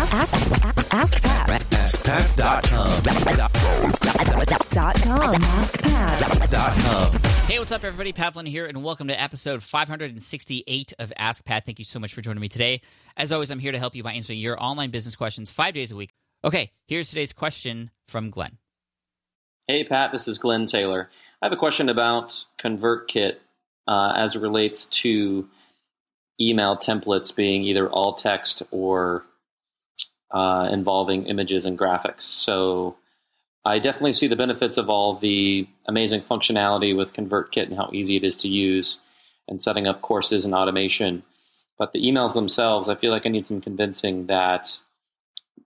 Ask, ask, ask Pat. AskPat.com. Dot com. AskPat. Hey, what's up, everybody? Pat Flynn here, and welcome to episode 568 of Ask Pat. Thank you so much for joining me today. As always, I'm here to help you by answering your online business questions five days a week. Okay, here's today's question from Glenn. Hey, Pat, this is Glenn Taylor. I have a question about ConvertKit uh, as it relates to email templates being either all text or uh, involving images and graphics. So I definitely see the benefits of all the amazing functionality with ConvertKit and how easy it is to use and setting up courses and automation. But the emails themselves, I feel like I need some convincing that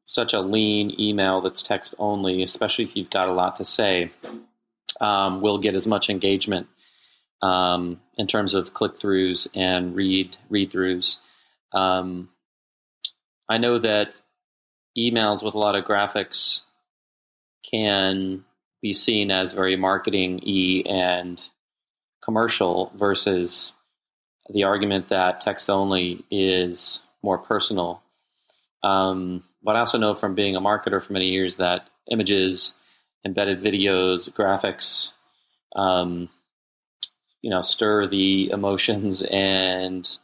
such a lean email that's text only, especially if you've got a lot to say, um, will get as much engagement um, in terms of click throughs and read read throughs. Um, I know that emails with a lot of graphics can be seen as very marketing y and commercial versus the argument that text only is more personal. Um, but I also know from being a marketer for many years that images, embedded videos, graphics, um, you know, stir the emotions and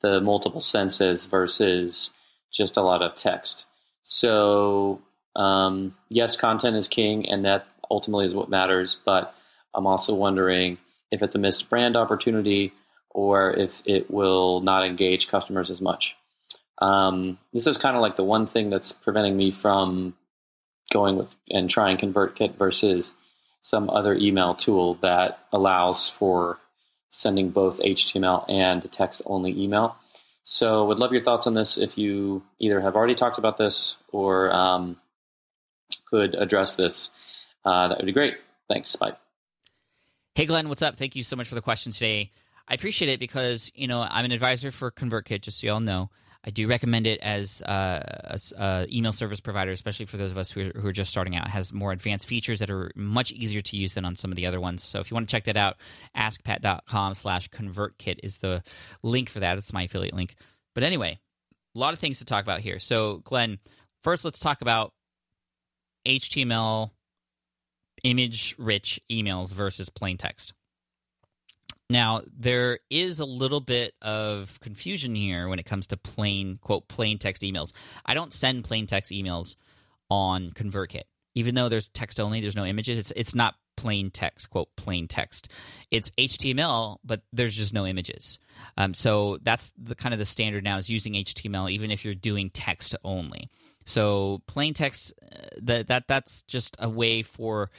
the multiple senses versus just a lot of text. So, um, yes, content is king, and that ultimately is what matters. But I'm also wondering if it's a missed brand opportunity or if it will not engage customers as much. Um, this is kind of like the one thing that's preventing me from going with and trying ConvertKit versus some other email tool that allows for sending both HTML and text only email. So, would love your thoughts on this if you either have already talked about this or um, could address this. Uh, that would be great. Thanks. Bye. Hey, Glenn, what's up? Thank you so much for the question today. I appreciate it because, you know, I'm an advisor for ConvertKit, just so you all know. I do recommend it as uh, a, email service provider, especially for those of us who are, who are, just starting out. It has more advanced features that are much easier to use than on some of the other ones. So if you want to check that out, askpat.com slash convertkit is the link for that. It's my affiliate link. But anyway, a lot of things to talk about here. So Glenn, first let's talk about HTML image rich emails versus plain text. Now, there is a little bit of confusion here when it comes to plain, quote, plain text emails. I don't send plain text emails on ConvertKit. Even though there's text only, there's no images, it's, it's not plain text, quote, plain text. It's HTML, but there's just no images. Um, so that's the kind of the standard now is using HTML, even if you're doing text only. So plain text, uh, that, that that's just a way for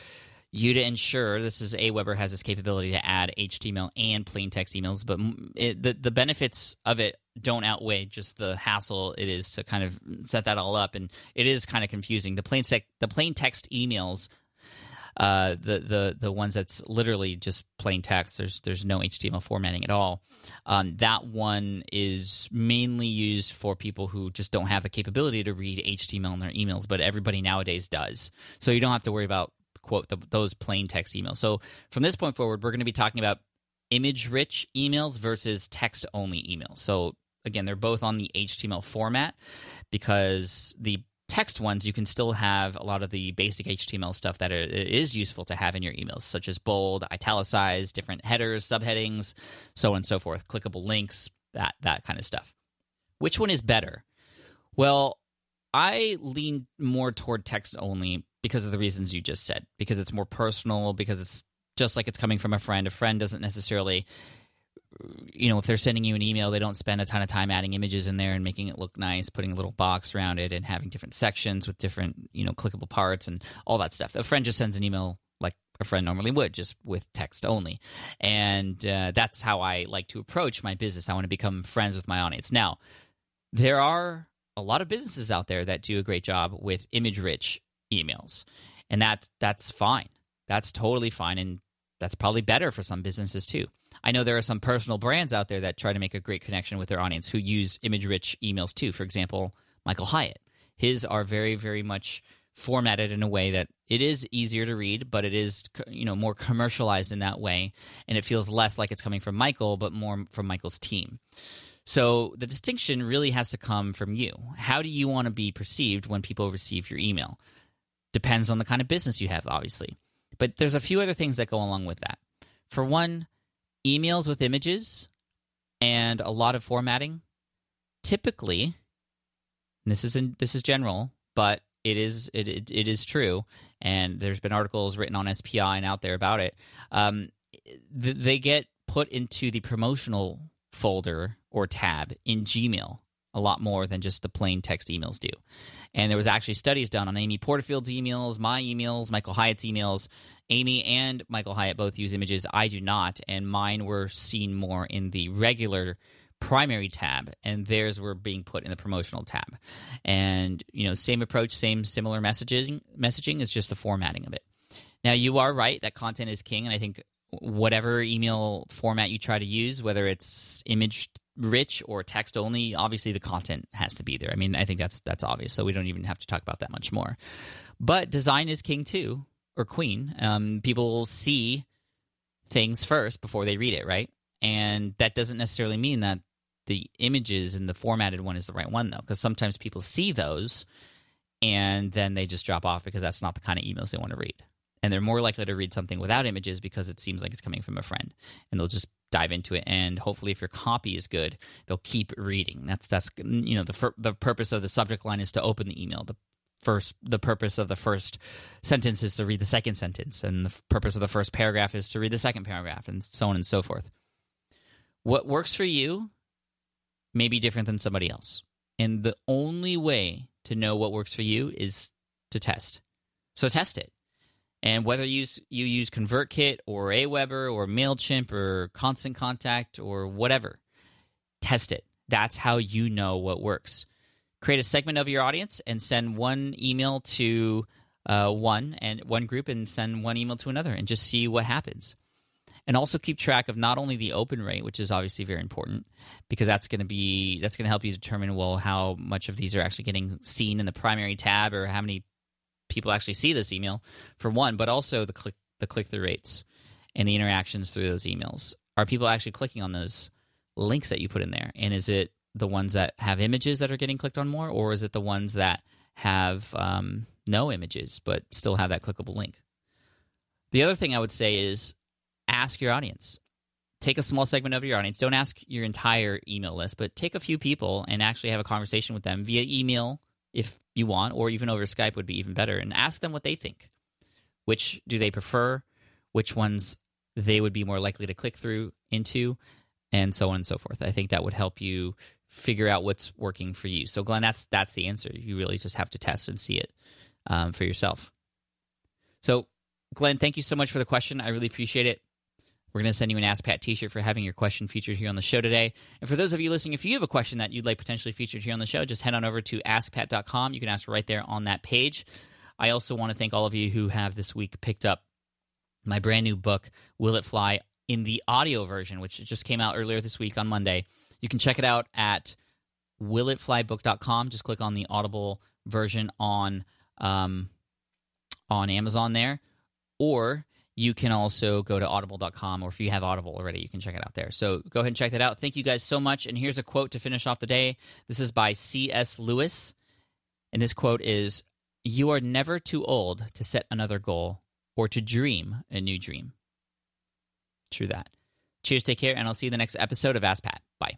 you to ensure this is Aweber has this capability to add HTML and plain text emails, but it, the the benefits of it don't outweigh just the hassle it is to kind of set that all up, and it is kind of confusing. The plain text the plain text emails, uh, the the the ones that's literally just plain text. There's there's no HTML formatting at all. Um, that one is mainly used for people who just don't have the capability to read HTML in their emails, but everybody nowadays does. So you don't have to worry about quote the, those plain text emails. So from this point forward, we're going to be talking about image rich emails versus text only emails. So again, they're both on the HTML format because the text ones you can still have a lot of the basic HTML stuff that is useful to have in your emails, such as bold, italicized, different headers, subheadings, so on and so forth, clickable links, that that kind of stuff. Which one is better? Well, I lean more toward text only because of the reasons you just said. Because it's more personal. Because it's just like it's coming from a friend. A friend doesn't necessarily, you know, if they're sending you an email, they don't spend a ton of time adding images in there and making it look nice, putting a little box around it, and having different sections with different, you know, clickable parts and all that stuff. A friend just sends an email like a friend normally would, just with text only. And uh, that's how I like to approach my business. I want to become friends with my audience. Now, there are a lot of businesses out there that do a great job with image rich emails. And that's that's fine. That's totally fine and that's probably better for some businesses too. I know there are some personal brands out there that try to make a great connection with their audience who use image rich emails too. For example, Michael Hyatt. His are very very much formatted in a way that it is easier to read, but it is you know more commercialized in that way, and it feels less like it's coming from Michael, but more from Michael's team. So the distinction really has to come from you. How do you want to be perceived when people receive your email? Depends on the kind of business you have, obviously. But there's a few other things that go along with that. For one, emails with images and a lot of formatting typically this is in, this is general, but it is it, it, it is true, and there's been articles written on SPI and out there about it. Um, th- they get put into the promotional folder or tab in Gmail a lot more than just the plain text emails do. And there was actually studies done on Amy Porterfield's emails, my emails, Michael Hyatt's emails. Amy and Michael Hyatt both use images. I do not, and mine were seen more in the regular primary tab and theirs were being put in the promotional tab and you know same approach same similar messaging messaging is just the formatting of it now you are right that content is king and i think whatever email format you try to use whether it's image rich or text only obviously the content has to be there. I mean i think that's that's obvious so we don't even have to talk about that much more. But design is king too or queen. Um, people see things first before they read it right? And that doesn't necessarily mean that the images and the formatted one is the right one though because sometimes people see those and then they just drop off because that's not the kind of emails they want to read. And they're more likely to read something without images because it seems like it's coming from a friend and they'll just dive into it and hopefully if your copy is good they'll keep reading that's that's you know the the purpose of the subject line is to open the email the first the purpose of the first sentence is to read the second sentence and the purpose of the first paragraph is to read the second paragraph and so on and so forth what works for you may be different than somebody else. And the only way to know what works for you is to test. So test it. And whether you use, you use ConvertKit or Aweber or MailChimp or Constant Contact or whatever, test it. That's how you know what works. Create a segment of your audience and send one email to uh, one and one group and send one email to another and just see what happens and also keep track of not only the open rate, which is obviously very important because that's going to be that's going to help you determine well how much of these are actually getting seen in the primary tab or how many people actually see this email for one, but also the click the click through rates and the interactions through those emails. Are people actually clicking on those links that you put in there? And is it the ones that have images that are getting clicked on more, or is it the ones that have um, no images but still have that clickable link? The other thing I would say is ask your audience. Take a small segment of your audience. Don't ask your entire email list, but take a few people and actually have a conversation with them via email if you want, or even over Skype would be even better, and ask them what they think. Which do they prefer? Which ones they would be more likely to click through into, and so on and so forth. I think that would help you figure out what's working for you. So, Glenn, that's that's the answer. You really just have to test and see it um, for yourself. So, Glenn, thank you so much for the question. I really appreciate it. We're going to send you an Ask Pat t shirt for having your question featured here on the show today. And for those of you listening, if you have a question that you'd like potentially featured here on the show, just head on over to askpat.com. You can ask right there on that page. I also want to thank all of you who have this week picked up my brand new book, Will It Fly, in the audio version, which just came out earlier this week on Monday. You can check it out at willitflybook.com. Just click on the Audible version on um, on Amazon there, or you can also go to audible.com, or if you have Audible already, you can check it out there. So go ahead and check that out. Thank you guys so much. And here's a quote to finish off the day. This is by C.S. Lewis. And this quote is You are never too old to set another goal or to dream a new dream. True that. Cheers, take care, and I'll see you in the next episode of Ask Pat. Bye.